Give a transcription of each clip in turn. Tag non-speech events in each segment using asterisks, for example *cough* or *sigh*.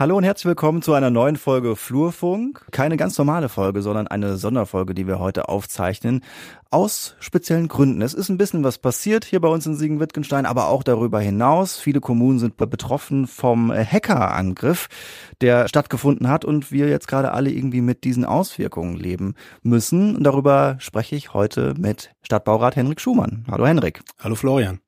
Hallo und herzlich willkommen zu einer neuen Folge Flurfunk. Keine ganz normale Folge, sondern eine Sonderfolge, die wir heute aufzeichnen. Aus speziellen Gründen. Es ist ein bisschen was passiert hier bei uns in Siegen-Wittgenstein, aber auch darüber hinaus. Viele Kommunen sind betroffen vom Hackerangriff, der stattgefunden hat und wir jetzt gerade alle irgendwie mit diesen Auswirkungen leben müssen. Und darüber spreche ich heute mit Stadtbaurat Henrik Schumann. Hallo Henrik. Hallo Florian.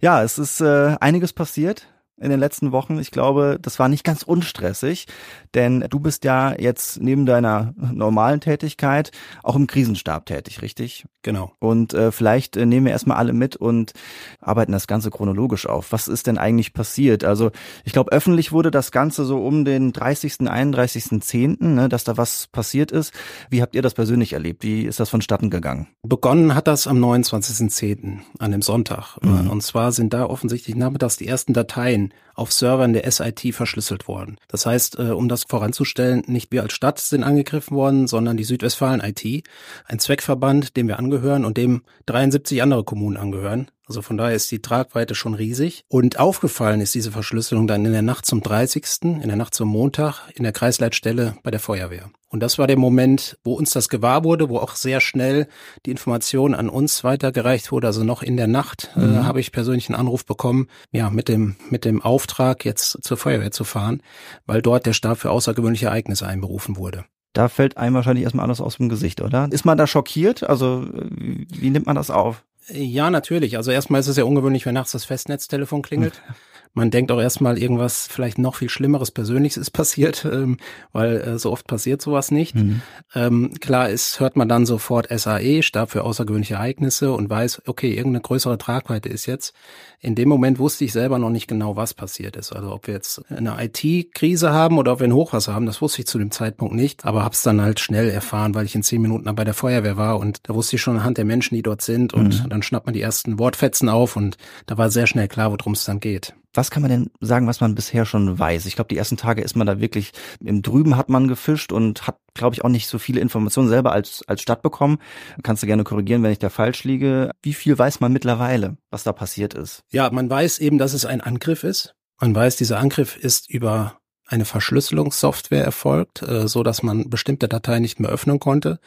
Ja, es ist äh, einiges passiert in den letzten Wochen. Ich glaube, das war nicht ganz unstressig, denn du bist ja jetzt neben deiner normalen Tätigkeit auch im Krisenstab tätig, richtig? Genau. Und äh, vielleicht äh, nehmen wir erstmal alle mit und arbeiten das Ganze chronologisch auf. Was ist denn eigentlich passiert? Also ich glaube, öffentlich wurde das Ganze so um den 30., 31.10., ne, dass da was passiert ist. Wie habt ihr das persönlich erlebt? Wie ist das vonstatten gegangen? Begonnen hat das am 29.10., an dem Sonntag. Mhm. Und zwar sind da offensichtlich nachmittags die ersten Dateien auf Servern der SIT verschlüsselt worden. Das heißt, äh, um das voranzustellen, nicht wir als Stadt sind angegriffen worden, sondern die Südwestfalen IT, ein Zweckverband, dem wir angehören und dem 73 andere Kommunen angehören. Also von daher ist die Tragweite schon riesig. Und aufgefallen ist diese Verschlüsselung dann in der Nacht zum 30., in der Nacht zum Montag, in der Kreisleitstelle bei der Feuerwehr. Und das war der Moment, wo uns das gewahr wurde, wo auch sehr schnell die Information an uns weitergereicht wurde. Also noch in der Nacht äh, mhm. äh, habe ich persönlich einen Anruf bekommen, ja, mit dem, mit dem Auftrag, jetzt zur Feuerwehr zu fahren, weil dort der Stab für außergewöhnliche Ereignisse einberufen wurde. Da fällt einem wahrscheinlich erstmal alles aus dem Gesicht, oder? Ist man da schockiert? Also wie nimmt man das auf? Ja, natürlich. Also erstmal ist es ja ungewöhnlich, wenn nachts das Festnetztelefon klingelt. *laughs* Man denkt auch erstmal irgendwas vielleicht noch viel Schlimmeres Persönliches ist passiert, *laughs* ähm, weil äh, so oft passiert sowas nicht. Mhm. Ähm, klar ist, hört man dann sofort SAE, Stab für außergewöhnliche Ereignisse und weiß, okay, irgendeine größere Tragweite ist jetzt. In dem Moment wusste ich selber noch nicht genau, was passiert ist. Also ob wir jetzt eine IT-Krise haben oder ob wir ein Hochwasser haben, das wusste ich zu dem Zeitpunkt nicht, aber habe es dann halt schnell erfahren, weil ich in zehn Minuten bei der Feuerwehr war und da wusste ich schon anhand der Menschen, die dort sind und mhm. dann schnappt man die ersten Wortfetzen auf und da war sehr schnell klar, worum es dann geht. Was kann man denn sagen, was man bisher schon weiß? Ich glaube, die ersten Tage ist man da wirklich im Drüben hat man gefischt und hat, glaube ich, auch nicht so viele Informationen selber als, als Stadt bekommen. Kannst du gerne korrigieren, wenn ich da falsch liege. Wie viel weiß man mittlerweile, was da passiert ist? Ja, man weiß eben, dass es ein Angriff ist. Man weiß, dieser Angriff ist über eine Verschlüsselungssoftware erfolgt, äh, so dass man bestimmte Dateien nicht mehr öffnen konnte.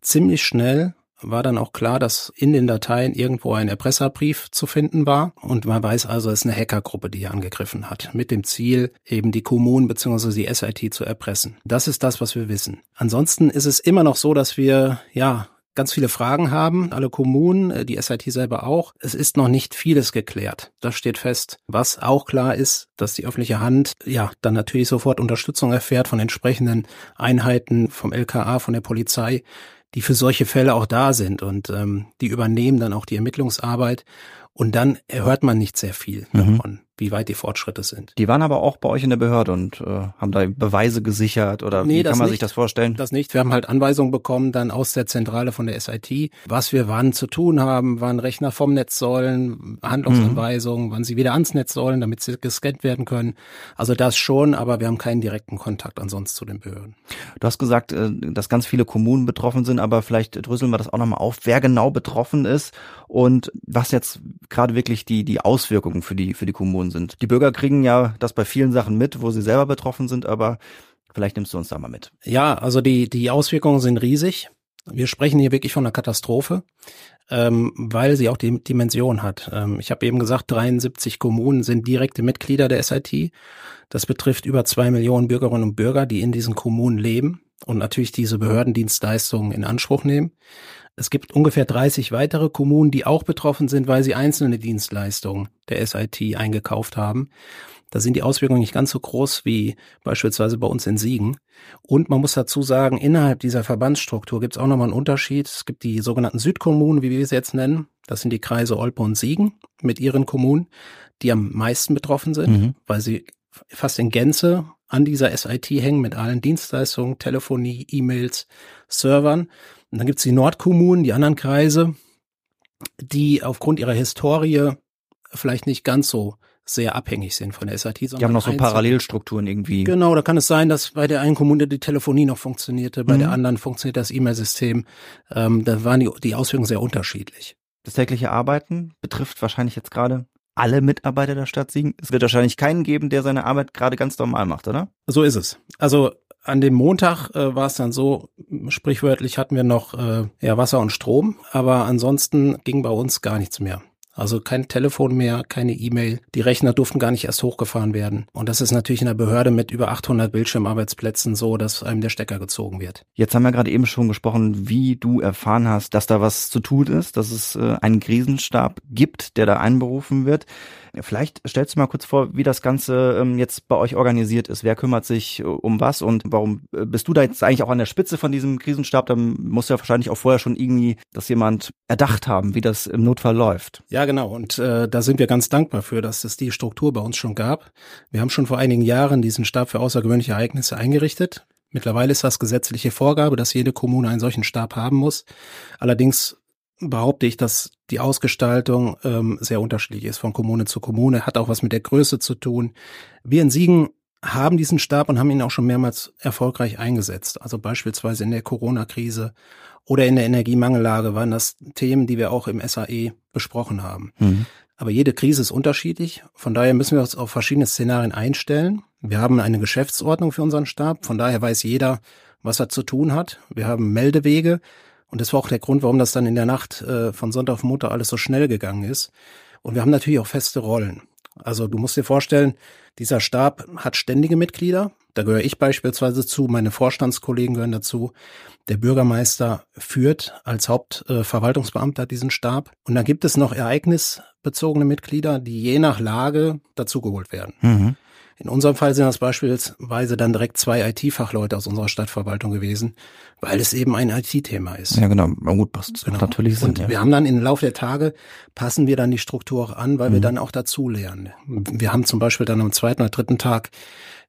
Ziemlich schnell war dann auch klar, dass in den Dateien irgendwo ein Erpresserbrief zu finden war. Und man weiß also, es ist eine Hackergruppe, die hier angegriffen hat, mit dem Ziel, eben die Kommunen bzw. die SIT zu erpressen. Das ist das, was wir wissen. Ansonsten ist es immer noch so, dass wir, ja, ganz viele Fragen haben, alle Kommunen, äh, die SIT selber auch. Es ist noch nicht vieles geklärt. Das steht fest. Was auch klar ist, dass die öffentliche Hand ja dann natürlich sofort Unterstützung erfährt von entsprechenden Einheiten vom LKA, von der Polizei, die für solche Fälle auch da sind und ähm, die übernehmen dann auch die Ermittlungsarbeit und dann hört man nicht sehr viel mhm. Wie weit die Fortschritte sind. Die waren aber auch bei euch in der Behörde und äh, haben da Beweise gesichert oder nee, wie kann man nicht, sich das vorstellen? Das nicht. Wir haben halt Anweisungen bekommen dann aus der Zentrale von der SIT, was wir wann zu tun haben, wann Rechner vom Netz sollen, Handlungsanweisungen, mhm. wann sie wieder ans Netz sollen, damit sie gescannt werden können. Also das schon, aber wir haben keinen direkten Kontakt ansonsten zu den Behörden. Du hast gesagt, äh, dass ganz viele Kommunen betroffen sind, aber vielleicht dröseln wir das auch nochmal auf, wer genau betroffen ist und was jetzt gerade wirklich die, die Auswirkungen für die, für die Kommunen Situation sind. Die Bürger kriegen ja das bei vielen Sachen mit, wo sie selber betroffen sind, aber vielleicht nimmst du uns da mal mit. Ja, also die, die Auswirkungen sind riesig. Wir sprechen hier wirklich von einer Katastrophe, ähm, weil sie auch die Dimension hat. Ähm, ich habe eben gesagt, 73 Kommunen sind direkte Mitglieder der SIT. Das betrifft über zwei Millionen Bürgerinnen und Bürger, die in diesen Kommunen leben und natürlich diese Behördendienstleistungen in Anspruch nehmen. Es gibt ungefähr 30 weitere Kommunen, die auch betroffen sind, weil sie einzelne Dienstleistungen der SIT eingekauft haben. Da sind die Auswirkungen nicht ganz so groß wie beispielsweise bei uns in Siegen. Und man muss dazu sagen, innerhalb dieser Verbandsstruktur gibt es auch nochmal einen Unterschied. Es gibt die sogenannten Südkommunen, wie wir sie jetzt nennen. Das sind die Kreise Olpe und Siegen mit ihren Kommunen, die am meisten betroffen sind, mhm. weil sie fast in Gänze an dieser SIT hängen mit allen Dienstleistungen, Telefonie, E-Mails, Servern. Und dann gibt's die Nordkommunen, die anderen Kreise, die aufgrund ihrer Historie vielleicht nicht ganz so sehr abhängig sind von der SIT. Die haben noch so Parallelstrukturen irgendwie. Genau, da kann es sein, dass bei der einen Kommune die Telefonie noch funktionierte, bei mhm. der anderen funktioniert das E-Mail-System. Ähm, da waren die, die Auswirkungen sehr unterschiedlich. Das tägliche Arbeiten betrifft wahrscheinlich jetzt gerade alle Mitarbeiter der Stadt Siegen? Es wird wahrscheinlich keinen geben, der seine Arbeit gerade ganz normal macht, oder? So ist es. Also an dem Montag äh, war es dann so, sprichwörtlich hatten wir noch äh, ja, Wasser und Strom, aber ansonsten ging bei uns gar nichts mehr. Also kein Telefon mehr, keine E-Mail. Die Rechner durften gar nicht erst hochgefahren werden. Und das ist natürlich in der Behörde mit über 800 Bildschirmarbeitsplätzen so, dass einem der Stecker gezogen wird. Jetzt haben wir gerade eben schon gesprochen, wie du erfahren hast, dass da was zu tun ist, dass es äh, einen Krisenstab gibt, der da einberufen wird. Vielleicht stellst du mal kurz vor, wie das Ganze ähm, jetzt bei euch organisiert ist. Wer kümmert sich äh, um was und warum äh, bist du da jetzt eigentlich auch an der Spitze von diesem Krisenstab? Dann musst du ja wahrscheinlich auch vorher schon irgendwie das jemand erdacht haben, wie das im Notfall läuft. Ja, genau. Und äh, da sind wir ganz dankbar für, dass es die Struktur bei uns schon gab. Wir haben schon vor einigen Jahren diesen Stab für außergewöhnliche Ereignisse eingerichtet. Mittlerweile ist das gesetzliche Vorgabe, dass jede Kommune einen solchen Stab haben muss. Allerdings behaupte ich, dass die Ausgestaltung ähm, sehr unterschiedlich ist von Kommune zu Kommune, hat auch was mit der Größe zu tun. Wir in Siegen haben diesen Stab und haben ihn auch schon mehrmals erfolgreich eingesetzt. Also beispielsweise in der Corona-Krise oder in der Energiemangellage waren das Themen, die wir auch im SAE besprochen haben. Mhm. Aber jede Krise ist unterschiedlich. Von daher müssen wir uns auf verschiedene Szenarien einstellen. Wir haben eine Geschäftsordnung für unseren Stab. Von daher weiß jeder, was er zu tun hat. Wir haben Meldewege. Und das war auch der Grund, warum das dann in der Nacht äh, von Sonntag auf Montag alles so schnell gegangen ist. Und wir haben natürlich auch feste Rollen. Also du musst dir vorstellen, dieser Stab hat ständige Mitglieder. Da gehöre ich beispielsweise zu, meine Vorstandskollegen gehören dazu. Der Bürgermeister führt als Hauptverwaltungsbeamter diesen Stab. Und dann gibt es noch ereignisbezogene Mitglieder, die je nach Lage dazugeholt werden. Mhm. In unserem Fall sind das beispielsweise dann direkt zwei IT-Fachleute aus unserer Stadtverwaltung gewesen, weil es eben ein IT-Thema ist. Ja, genau. Na gut, passt genau. natürlich Sinn. Und ja. wir haben dann im Laufe der Tage passen wir dann die Struktur auch an, weil mhm. wir dann auch dazu lernen. Wir haben zum Beispiel dann am zweiten oder dritten Tag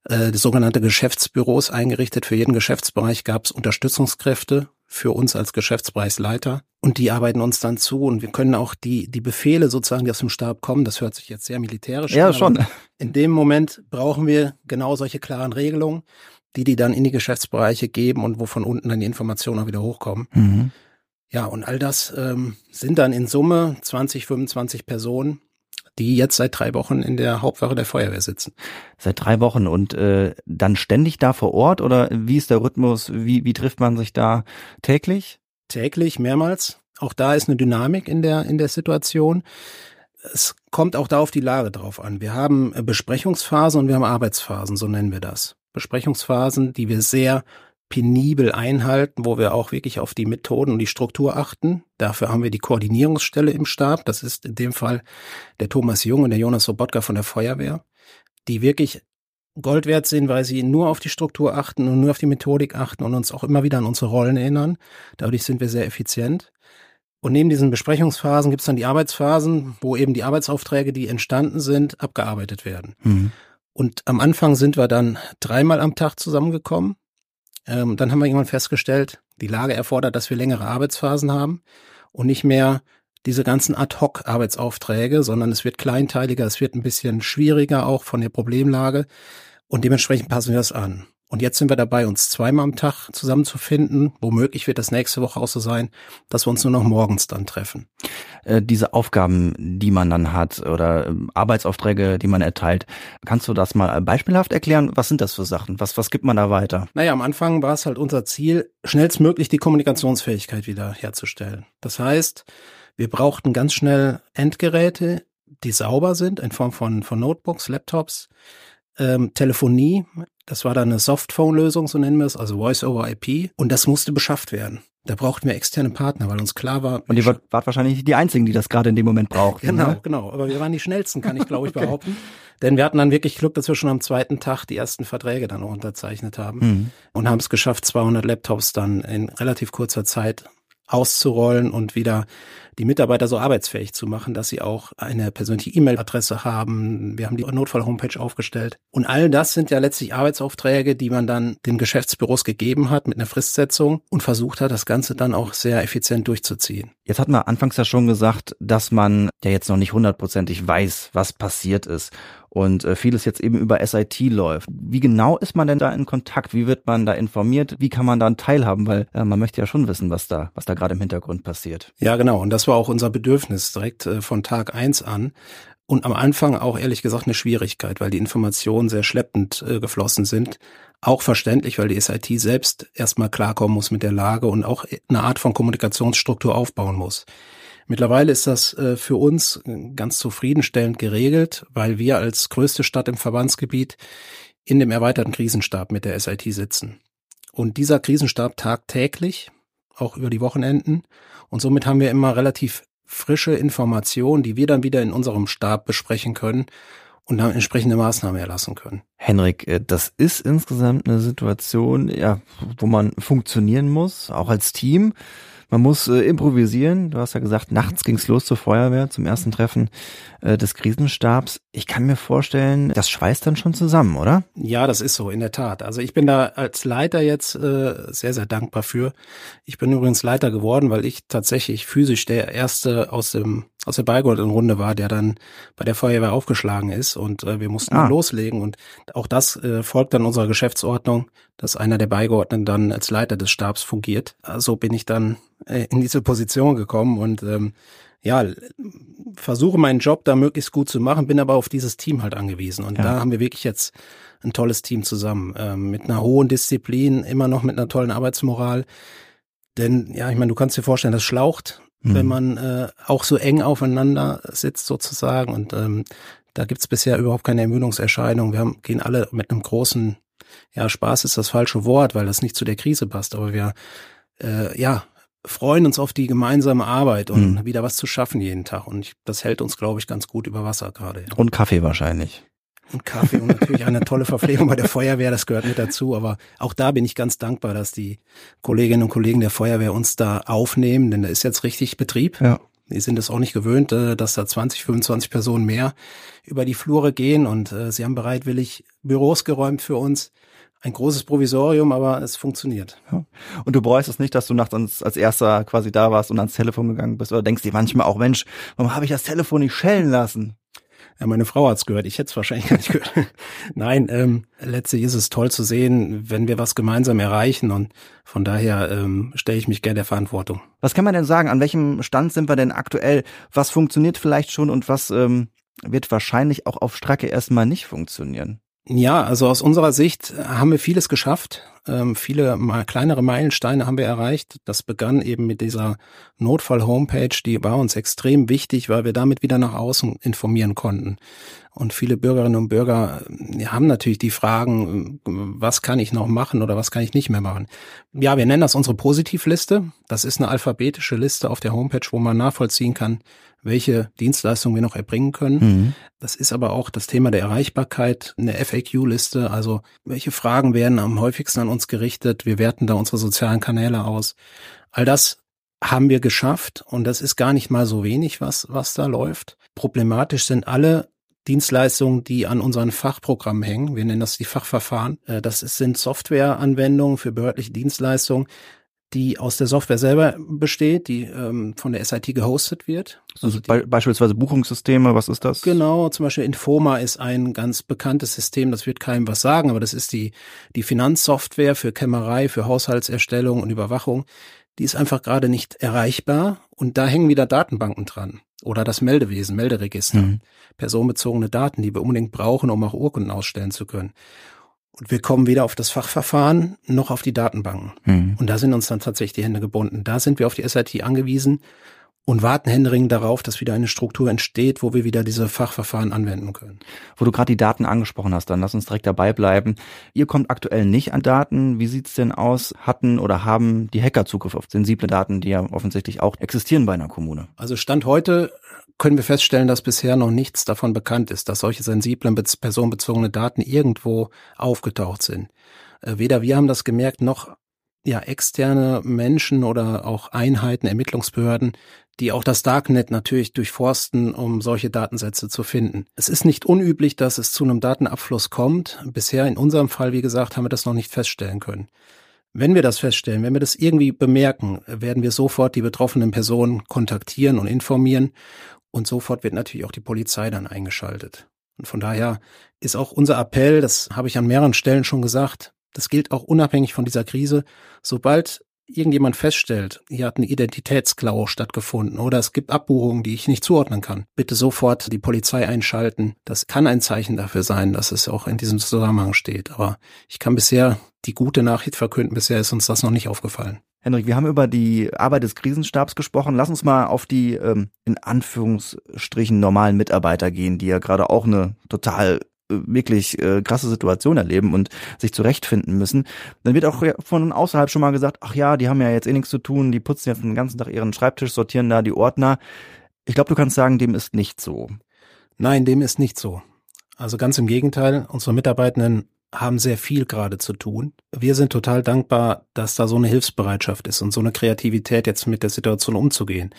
äh, sogenannte Geschäftsbüros eingerichtet. Für jeden Geschäftsbereich gab es Unterstützungskräfte für uns als Geschäftsbereichsleiter und die arbeiten uns dann zu und wir können auch die, die Befehle sozusagen, die aus dem Stab kommen, das hört sich jetzt sehr militärisch an. Ja, schon. In dem Moment brauchen wir genau solche klaren Regelungen, die die dann in die Geschäftsbereiche geben und wo von unten dann die Informationen auch wieder hochkommen. Mhm. Ja, und all das ähm, sind dann in Summe 20, 25 Personen, die jetzt seit drei Wochen in der Hauptwache der Feuerwehr sitzen. Seit drei Wochen und äh, dann ständig da vor Ort oder wie ist der Rhythmus? Wie, wie trifft man sich da täglich? Täglich, mehrmals. Auch da ist eine Dynamik in der, in der Situation. Es kommt auch da auf die Lage drauf an. Wir haben Besprechungsphasen und wir haben Arbeitsphasen, so nennen wir das. Besprechungsphasen, die wir sehr penibel einhalten, wo wir auch wirklich auf die Methoden und die Struktur achten. Dafür haben wir die Koordinierungsstelle im Stab. Das ist in dem Fall der Thomas Jung und der Jonas Sobotka von der Feuerwehr, die wirklich Gold wert sind, weil sie nur auf die Struktur achten und nur auf die Methodik achten und uns auch immer wieder an unsere Rollen erinnern. Dadurch sind wir sehr effizient. Und neben diesen Besprechungsphasen gibt es dann die Arbeitsphasen, wo eben die Arbeitsaufträge, die entstanden sind, abgearbeitet werden. Mhm. Und am Anfang sind wir dann dreimal am Tag zusammengekommen. Ähm, dann haben wir irgendwann festgestellt, die Lage erfordert, dass wir längere Arbeitsphasen haben und nicht mehr diese ganzen Ad-Hoc-Arbeitsaufträge, sondern es wird kleinteiliger, es wird ein bisschen schwieriger auch von der Problemlage und dementsprechend passen wir das an. Und jetzt sind wir dabei, uns zweimal am Tag zusammenzufinden. Womöglich wird das nächste Woche auch so sein, dass wir uns nur noch morgens dann treffen. Äh, diese Aufgaben, die man dann hat oder ähm, Arbeitsaufträge, die man erteilt, kannst du das mal beispielhaft erklären? Was sind das für Sachen? Was, was gibt man da weiter? Naja, am Anfang war es halt unser Ziel, schnellstmöglich die Kommunikationsfähigkeit wieder herzustellen. Das heißt, wir brauchten ganz schnell Endgeräte, die sauber sind in Form von, von Notebooks, Laptops, ähm, Telefonie, das war dann eine Softphone-Lösung, so nennen wir es, also Voice over IP. Und das musste beschafft werden. Da brauchten wir externe Partner, weil uns klar war. Und ihr wart, wart wahrscheinlich die Einzigen, die das gerade in dem Moment brauchten. Genau, ne? genau. Aber wir waren die schnellsten, kann ich glaube ich *laughs* okay. behaupten. Denn wir hatten dann wirklich Glück, dass wir schon am zweiten Tag die ersten Verträge dann auch unterzeichnet haben mhm. und haben es geschafft, 200 Laptops dann in relativ kurzer Zeit auszurollen und wieder die Mitarbeiter so arbeitsfähig zu machen, dass sie auch eine persönliche E-Mail-Adresse haben. Wir haben die Notfall-Homepage aufgestellt. Und all das sind ja letztlich Arbeitsaufträge, die man dann den Geschäftsbüros gegeben hat mit einer Fristsetzung und versucht hat, das Ganze dann auch sehr effizient durchzuziehen. Jetzt hat man anfangs ja schon gesagt, dass man ja jetzt noch nicht hundertprozentig weiß, was passiert ist und äh, vieles jetzt eben über SIT läuft. Wie genau ist man denn da in Kontakt? Wie wird man da informiert? Wie kann man dann teilhaben? Weil äh, man möchte ja schon wissen, was da, was da gerade im Hintergrund passiert. Ja, genau. Und das war auch unser Bedürfnis direkt äh, von Tag eins an. und am Anfang auch ehrlich gesagt eine Schwierigkeit, weil die Informationen sehr schleppend äh, geflossen sind. Auch verständlich, weil die SIT selbst erstmal klarkommen muss mit der Lage und auch eine Art von Kommunikationsstruktur aufbauen muss. Mittlerweile ist das äh, für uns ganz zufriedenstellend geregelt, weil wir als größte Stadt im Verbandsgebiet in dem erweiterten Krisenstab mit der SIT sitzen. Und dieser Krisenstab tagt täglich, auch über die Wochenenden. Und somit haben wir immer relativ frische Informationen, die wir dann wieder in unserem Stab besprechen können und dann entsprechende Maßnahmen erlassen können. Henrik, äh, das ist insgesamt eine Situation, ja, wo man funktionieren muss, auch als Team. Man muss äh, improvisieren. Du hast ja gesagt, nachts ging's los zur Feuerwehr, zum ersten Treffen äh, des Krisenstabs. Ich kann mir vorstellen, das schweißt dann schon zusammen, oder? Ja, das ist so, in der Tat. Also ich bin da als Leiter jetzt äh, sehr, sehr dankbar für. Ich bin übrigens Leiter geworden, weil ich tatsächlich physisch der Erste aus dem aus der Beigolden-Runde war, der dann bei der Feuerwehr aufgeschlagen ist und äh, wir mussten ah. loslegen und auch das äh, folgt dann unserer Geschäftsordnung, dass einer der Beigeordneten dann als Leiter des Stabs fungiert. So also bin ich dann äh, in diese Position gekommen und ähm, ja, versuche meinen Job da möglichst gut zu machen, bin aber auf dieses Team halt angewiesen. Und ja. da haben wir wirklich jetzt ein tolles Team zusammen, ähm, mit einer hohen Disziplin, immer noch mit einer tollen Arbeitsmoral. Denn ja, ich meine, du kannst dir vorstellen, das schlaucht mhm. wenn man äh, auch so eng aufeinander sitzt sozusagen. Und ähm, da gibt's bisher überhaupt keine Ermüdungserscheinung. Wir haben, gehen alle mit einem großen, ja, Spaß ist das falsche Wort, weil das nicht zu der Krise passt, aber wir äh, ja, freuen uns auf die gemeinsame Arbeit und mhm. wieder was zu schaffen jeden Tag. Und ich, das hält uns, glaube ich, ganz gut über Wasser gerade. Ja. Und Kaffee wahrscheinlich und Kaffee und natürlich eine tolle Verpflegung bei der Feuerwehr, das gehört mit dazu. Aber auch da bin ich ganz dankbar, dass die Kolleginnen und Kollegen der Feuerwehr uns da aufnehmen, denn da ist jetzt richtig Betrieb. Ja. Die sind es auch nicht gewöhnt, äh, dass da 20, 25 Personen mehr über die Flure gehen und äh, sie haben bereitwillig Büros geräumt für uns. Ein großes Provisorium, aber es funktioniert. Ja. Und du bereust es nicht, dass du nachts als erster quasi da warst und ans Telefon gegangen bist oder denkst dir manchmal auch, Mensch, warum habe ich das Telefon nicht schellen lassen? Ja, meine Frau hat's gehört. Ich hätte es wahrscheinlich *laughs* gar nicht gehört. Nein, ähm, letztlich ist es toll zu sehen, wenn wir was gemeinsam erreichen und von daher ähm, stelle ich mich gerne der Verantwortung. Was kann man denn sagen? An welchem Stand sind wir denn aktuell? Was funktioniert vielleicht schon und was ähm, wird wahrscheinlich auch auf Strecke erstmal nicht funktionieren? Ja, also aus unserer Sicht haben wir vieles geschafft. Ähm, viele mal kleinere Meilensteine haben wir erreicht. Das begann eben mit dieser Notfall-Homepage, die war uns extrem wichtig, weil wir damit wieder nach außen informieren konnten. Und viele Bürgerinnen und Bürger äh, haben natürlich die Fragen, was kann ich noch machen oder was kann ich nicht mehr machen. Ja, wir nennen das unsere Positivliste. Das ist eine alphabetische Liste auf der Homepage, wo man nachvollziehen kann, welche Dienstleistungen wir noch erbringen können. Mhm. Das ist aber auch das Thema der Erreichbarkeit, eine FAQ-Liste, also welche Fragen werden am häufigsten an uns gerichtet. Wir werten da unsere sozialen Kanäle aus. All das haben wir geschafft und das ist gar nicht mal so wenig, was, was da läuft. Problematisch sind alle Dienstleistungen, die an unseren Fachprogrammen hängen. Wir nennen das die Fachverfahren. Äh, das sind Softwareanwendungen für behördliche Dienstleistungen, die aus der Software selber besteht, die ähm, von der SIT gehostet wird. Also be beispielsweise Buchungssysteme, was ist das? Genau, zum Beispiel Informa ist ein ganz bekanntes System, das wird keinem was sagen, aber das ist die, die Finanzsoftware für Kämmerei, für Haushaltserstellung und Überwachung. Die ist einfach gerade nicht erreichbar und da hängen wieder Datenbanken dran. Oder das Meldewesen, Melderegister. Mhm. Personenbezogene Daten, die wir unbedingt brauchen, um auch Urkunden ausstellen zu können. Und wir kommen weder auf das Fachverfahren noch auf die Datenbanken. Mhm. Und da sind uns dann tatsächlich die Hände gebunden. Da sind wir auf die SIT angewiesen und warten händeringend darauf, dass wieder eine Struktur entsteht, wo wir wieder diese Fachverfahren anwenden können. Wo du gerade die Daten angesprochen hast, dann lass uns direkt dabei bleiben. Ihr kommt aktuell nicht an Daten. Wie sieht's denn aus? Hatten oder haben die Hacker Zugriff auf sensible Daten, die ja offensichtlich auch existieren bei einer Kommune? Also Stand heute können wir feststellen, dass bisher noch nichts davon bekannt ist, dass solche sensiblen personenbezogene Daten irgendwo aufgetaucht sind. Äh, weder wir haben das gemerkt, noch ja externe Menschen oder auch Einheiten, Ermittlungsbehörden, die auch das Darknet natürlich durchforsten, um solche Datensätze zu finden. Es ist nicht unüblich, dass es zu einem Datenabfluss kommt. Bisher in unserem Fall, wie gesagt, haben wir das noch nicht feststellen können. Wenn wir das feststellen, wenn wir das irgendwie bemerken, werden wir sofort die betroffenen Personen kontaktieren und informieren und sofort wird natürlich auch die Polizei dann eingeschaltet. Und von daher ist auch unser Appell, das habe ich an mehreren Stellen schon gesagt, das gilt auch unabhängig von dieser Krise, sobald irgendjemand feststellt, hier hat eine Identitätsklau stattgefunden oder es gibt Abbuchungen, die ich nicht zuordnen kann, bitte sofort die Polizei einschalten. Das kann ein Zeichen dafür sein, dass es auch in diesem Zusammenhang steht. Aber ich kann bisher die gute Nachricht verkünden, bisher ist uns das noch nicht aufgefallen. Henrik, wir haben über die Arbeit des Krisenstabs gesprochen. Lass uns mal auf die ähm, in Anführungsstrichen normalen Mitarbeiter gehen, die ja gerade auch eine total äh, wirklich äh, krasse Situation erleben und sich zurechtfinden müssen, dann wird auch von außerhalb schon mal gesagt, ach ja, die haben ja jetzt eh nichts zu tun, die putzen jetzt den ganzen Tag ihren Schreibtisch, sortieren da die Ordner. Ich glaube, du kannst sagen, dem ist nicht so. Nein, dem ist nicht so. Also ganz im Gegenteil, unsere Mitarbeitenden haben sehr viel gerade zu tun. Wir sind total dankbar, dass da so eine Hilfsbereitschaft ist und so eine Kreativität jetzt mit der Situation umzugehen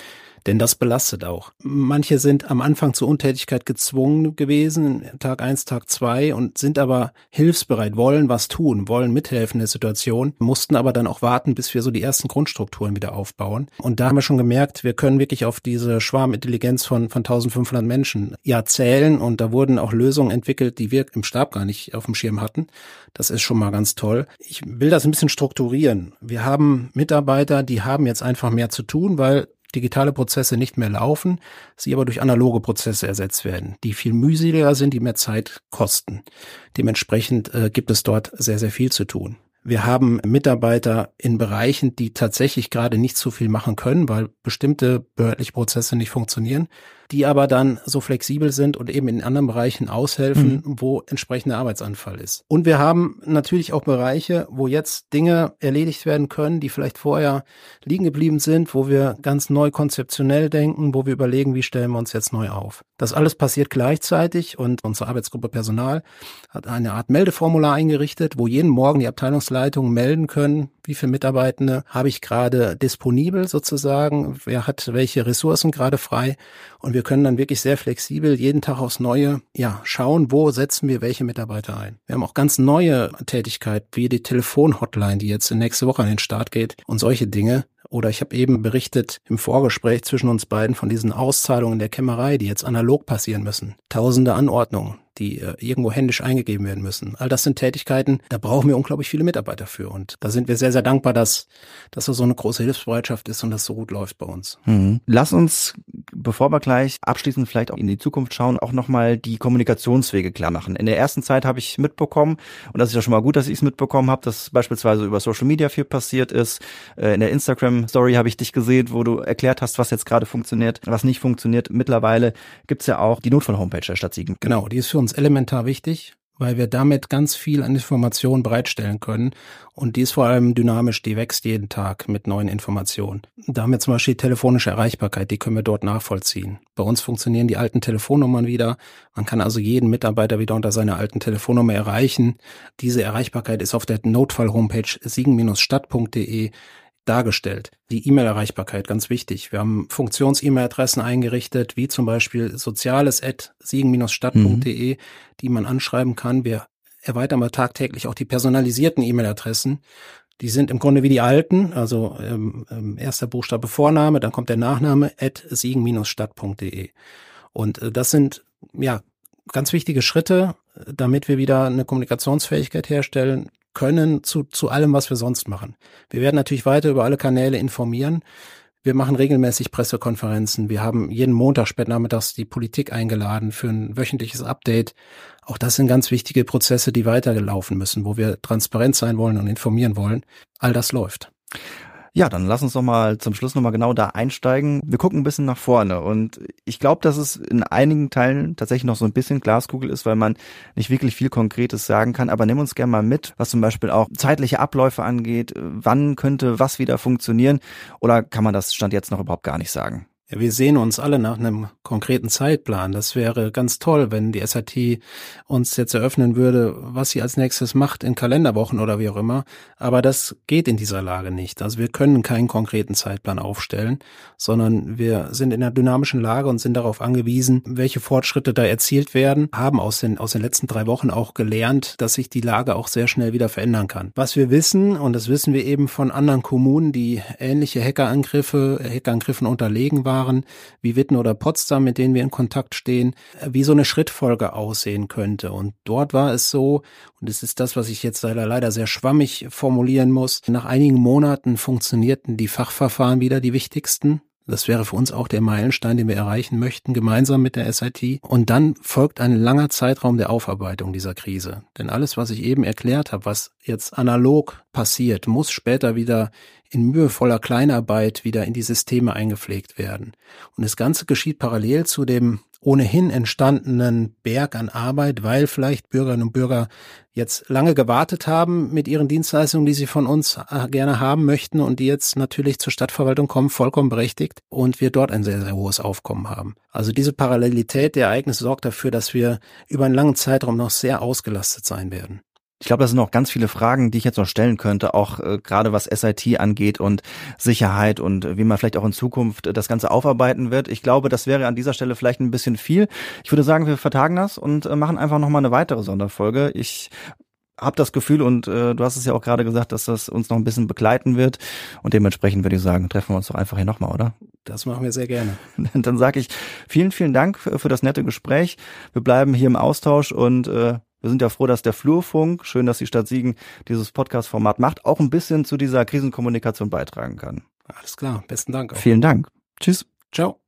denn das belastet auch. Manche sind am Anfang zur Untätigkeit gezwungen gewesen, Tag eins, Tag zwei, und sind aber hilfsbereit, wollen was tun, wollen mithelfen in der Situation, mussten aber dann auch warten, bis wir so die ersten Grundstrukturen wieder aufbauen. Und da haben wir schon gemerkt, wir können wirklich auf diese Schwarmintelligenz von, von 1500 Menschen ja zählen und da wurden auch Lösungen entwickelt, die wir im Stab gar nicht auf dem Schirm hatten. Das ist schon mal ganz toll. Ich will das ein bisschen strukturieren. Wir haben Mitarbeiter, die haben jetzt einfach mehr zu tun, weil digitale Prozesse nicht mehr laufen, sie aber durch analoge Prozesse ersetzt werden, die viel mühseliger sind, die mehr Zeit kosten. Dementsprechend äh, gibt es dort sehr, sehr viel zu tun. Wir haben Mitarbeiter in Bereichen, die tatsächlich gerade nicht so viel machen können, weil bestimmte behördliche Prozesse nicht funktionieren die aber dann so flexibel sind und eben in anderen Bereichen aushelfen, mhm. wo entsprechender Arbeitsanfall ist. Und wir haben natürlich auch Bereiche, wo jetzt Dinge erledigt werden können, die vielleicht vorher liegen geblieben sind, wo wir ganz neu konzeptionell denken, wo wir überlegen, wie stellen wir uns jetzt neu auf. Das alles passiert gleichzeitig und unsere Arbeitsgruppe Personal hat eine Art Meldeformular eingerichtet, wo jeden Morgen die Abteilungsleitungen melden können, wie viele Mitarbeitende habe ich gerade disponibel sozusagen, wer hat welche Ressourcen gerade frei und wir können dann wirklich sehr flexibel jeden Tag aufs Neue ja schauen, wo setzen wir welche Mitarbeiter ein. Wir haben auch ganz neue Tätigkeit wie die Telefonhotline, die jetzt nächste Woche an den Start geht und solche Dinge, oder ich habe eben berichtet im Vorgespräch zwischen uns beiden von diesen Auszahlungen der Kämmerei, die jetzt analog passieren müssen. Tausende Anordnungen die äh, irgendwo händisch eingegeben werden müssen. All das sind Tätigkeiten, da brauchen wir unglaublich viele Mitarbeiter für. Und da sind wir sehr, sehr dankbar, dass, dass da so eine große Hilfsbereitschaft ist und das so gut läuft bei uns. Mhm. Lass uns, bevor wir gleich abschließend vielleicht auch in die Zukunft schauen, auch nochmal die Kommunikationswege klar machen. In der ersten Zeit habe ich mitbekommen, und das ist ja schon mal gut, dass ich es mitbekommen habe, dass beispielsweise über Social Media viel passiert ist. Äh, in der Instagram-Story habe ich dich gesehen, wo du erklärt hast, was jetzt gerade funktioniert, was nicht funktioniert. Mittlerweile gibt's ja auch die Notfall-Homepage der Stadt Siegen. Genau, die ist für uns uns elementar wichtig, weil wir damit ganz viel an Informationen bereitstellen können. Und die ist vor allem dynamisch, die wächst jeden Tag mit neuen Informationen. Da haben wir zum Beispiel telefonische Erreichbarkeit, die können wir dort nachvollziehen. Bei uns funktionieren die alten Telefonnummern wieder. Man kann also jeden Mitarbeiter wieder unter seiner alten Telefonnummer erreichen. Diese Erreichbarkeit ist auf der Notfall-Homepage siegen-stadt.de dargestellt. Die E-Mail-Erreichbarkeit, ganz wichtig. Wir haben Funktions-E-Mail-Adressen eingerichtet, wie zum Beispiel soziales.siegen-stadt.de, mhm. die man anschreiben kann. Wir erweitern mal tagtäglich auch die personalisierten E-Mail-Adressen. Die sind im Grunde wie die alten, also ähm, ähm, erster Buchstabe Vorname, dann kommt der Nachname at siegen-stadt.de. Und äh, das sind ja ganz wichtige Schritte, damit wir wieder eine Kommunikationsfähigkeit herstellen, können zu, zu allem, was wir sonst machen. Wir werden natürlich weiter über alle Kanäle informieren. Wir machen regelmäßig Pressekonferenzen. Wir haben jeden Montag spätnachmittags die Politik eingeladen für ein wöchentliches Update. Auch das sind ganz wichtige Prozesse, die weitergelaufen müssen, wo wir transparent sein wollen und informieren wollen. All das läuft. Ja, dann lass uns doch mal zum Schluss nochmal genau da einsteigen. Wir gucken ein bisschen nach vorne und ich glaube, dass es in einigen Teilen tatsächlich noch so ein bisschen Glaskugel ist, weil man nicht wirklich viel Konkretes sagen kann. Aber nimm uns gerne mal mit, was zum Beispiel auch zeitliche Abläufe angeht. Wann könnte was wieder funktionieren? Oder kann man das Stand jetzt noch überhaupt gar nicht sagen? Ja, wir sehen uns alle nach einem konkreten Zeitplan. Das wäre ganz toll, wenn die SAT uns jetzt eröffnen würde, was sie als nächstes macht in Kalenderwochen oder wie auch immer. Aber das geht in dieser Lage nicht. Also wir können keinen konkreten Zeitplan aufstellen, sondern wir sind in einer dynamischen Lage und sind darauf angewiesen, welche Fortschritte da erzielt werden, haben aus den, aus den letzten drei Wochen auch gelernt, dass sich die Lage auch sehr schnell wieder verändern kann. Was wir wissen, und das wissen wir eben von anderen Kommunen, die ähnliche Hackerangriffe, Hackerangriffen unterlegen waren, wie Witten oder Potsdam, Nutzer, mit denen wir in Kontakt stehen, wie so eine Schrittfolge aussehen könnte. Und dort war es so, und es ist das, was ich jetzt leider, leider sehr schwammig formulieren muss, nach einigen Monaten funktionierten die Fachverfahren wieder, die wichtigsten. Das wäre für uns auch der Meilenstein, den wir erreichen möchten, gemeinsam mit der SIT. Und dann folgt ein langer Zeitraum der Aufarbeitung dieser Krise. Denn alles, was ich eben erklärt habe, was jetzt analog passiert, muss später wieder in mühevoller Kleinarbeit wieder in die Systeme eingepflegt werden. Und das Ganze geschieht parallel zu dem ohnehin entstandenen Berg an Arbeit, weil vielleicht Bürgerinnen und Bürger jetzt lange gewartet haben mit ihren Dienstleistungen, die sie von uns äh, gerne haben möchten und die jetzt natürlich zur Stadtverwaltung kommen, vollkommen berechtigt und wir dort ein sehr, sehr hohes Aufkommen haben. Also diese Parallelität der Ereignisse sorgt dafür, dass wir über einen langen Zeitraum noch sehr ausgelastet sein werden. Ich glaube, das sind noch ganz viele Fragen, die ich jetzt noch stellen könnte, auch äh, gerade was SIT angeht und Sicherheit und äh, wie man vielleicht auch in Zukunft äh, das Ganze aufarbeiten wird. Ich glaube, das wäre an dieser Stelle vielleicht ein bisschen viel. Ich würde sagen, wir vertagen das und äh, machen einfach nochmal eine weitere Sonderfolge. Ich habe das Gefühl und äh, du hast es ja auch gerade gesagt, dass das uns noch ein bisschen begleiten wird und dementsprechend würde ich sagen, treffen wir uns doch einfach hier nochmal, oder? Das machen wir sehr gerne. *laughs* Dann sage ich vielen, vielen Dank für das nette Gespräch. Wir bleiben hier im Austausch und äh, wir sind ja froh, dass der Flurfunk, schön, dass die Stadt Siegen dieses Podcast-Format macht, auch ein bisschen zu dieser Krisenkommunikation beitragen kann. Alles klar, besten Dank. Auch. Vielen Dank. Tschüss. Ciao.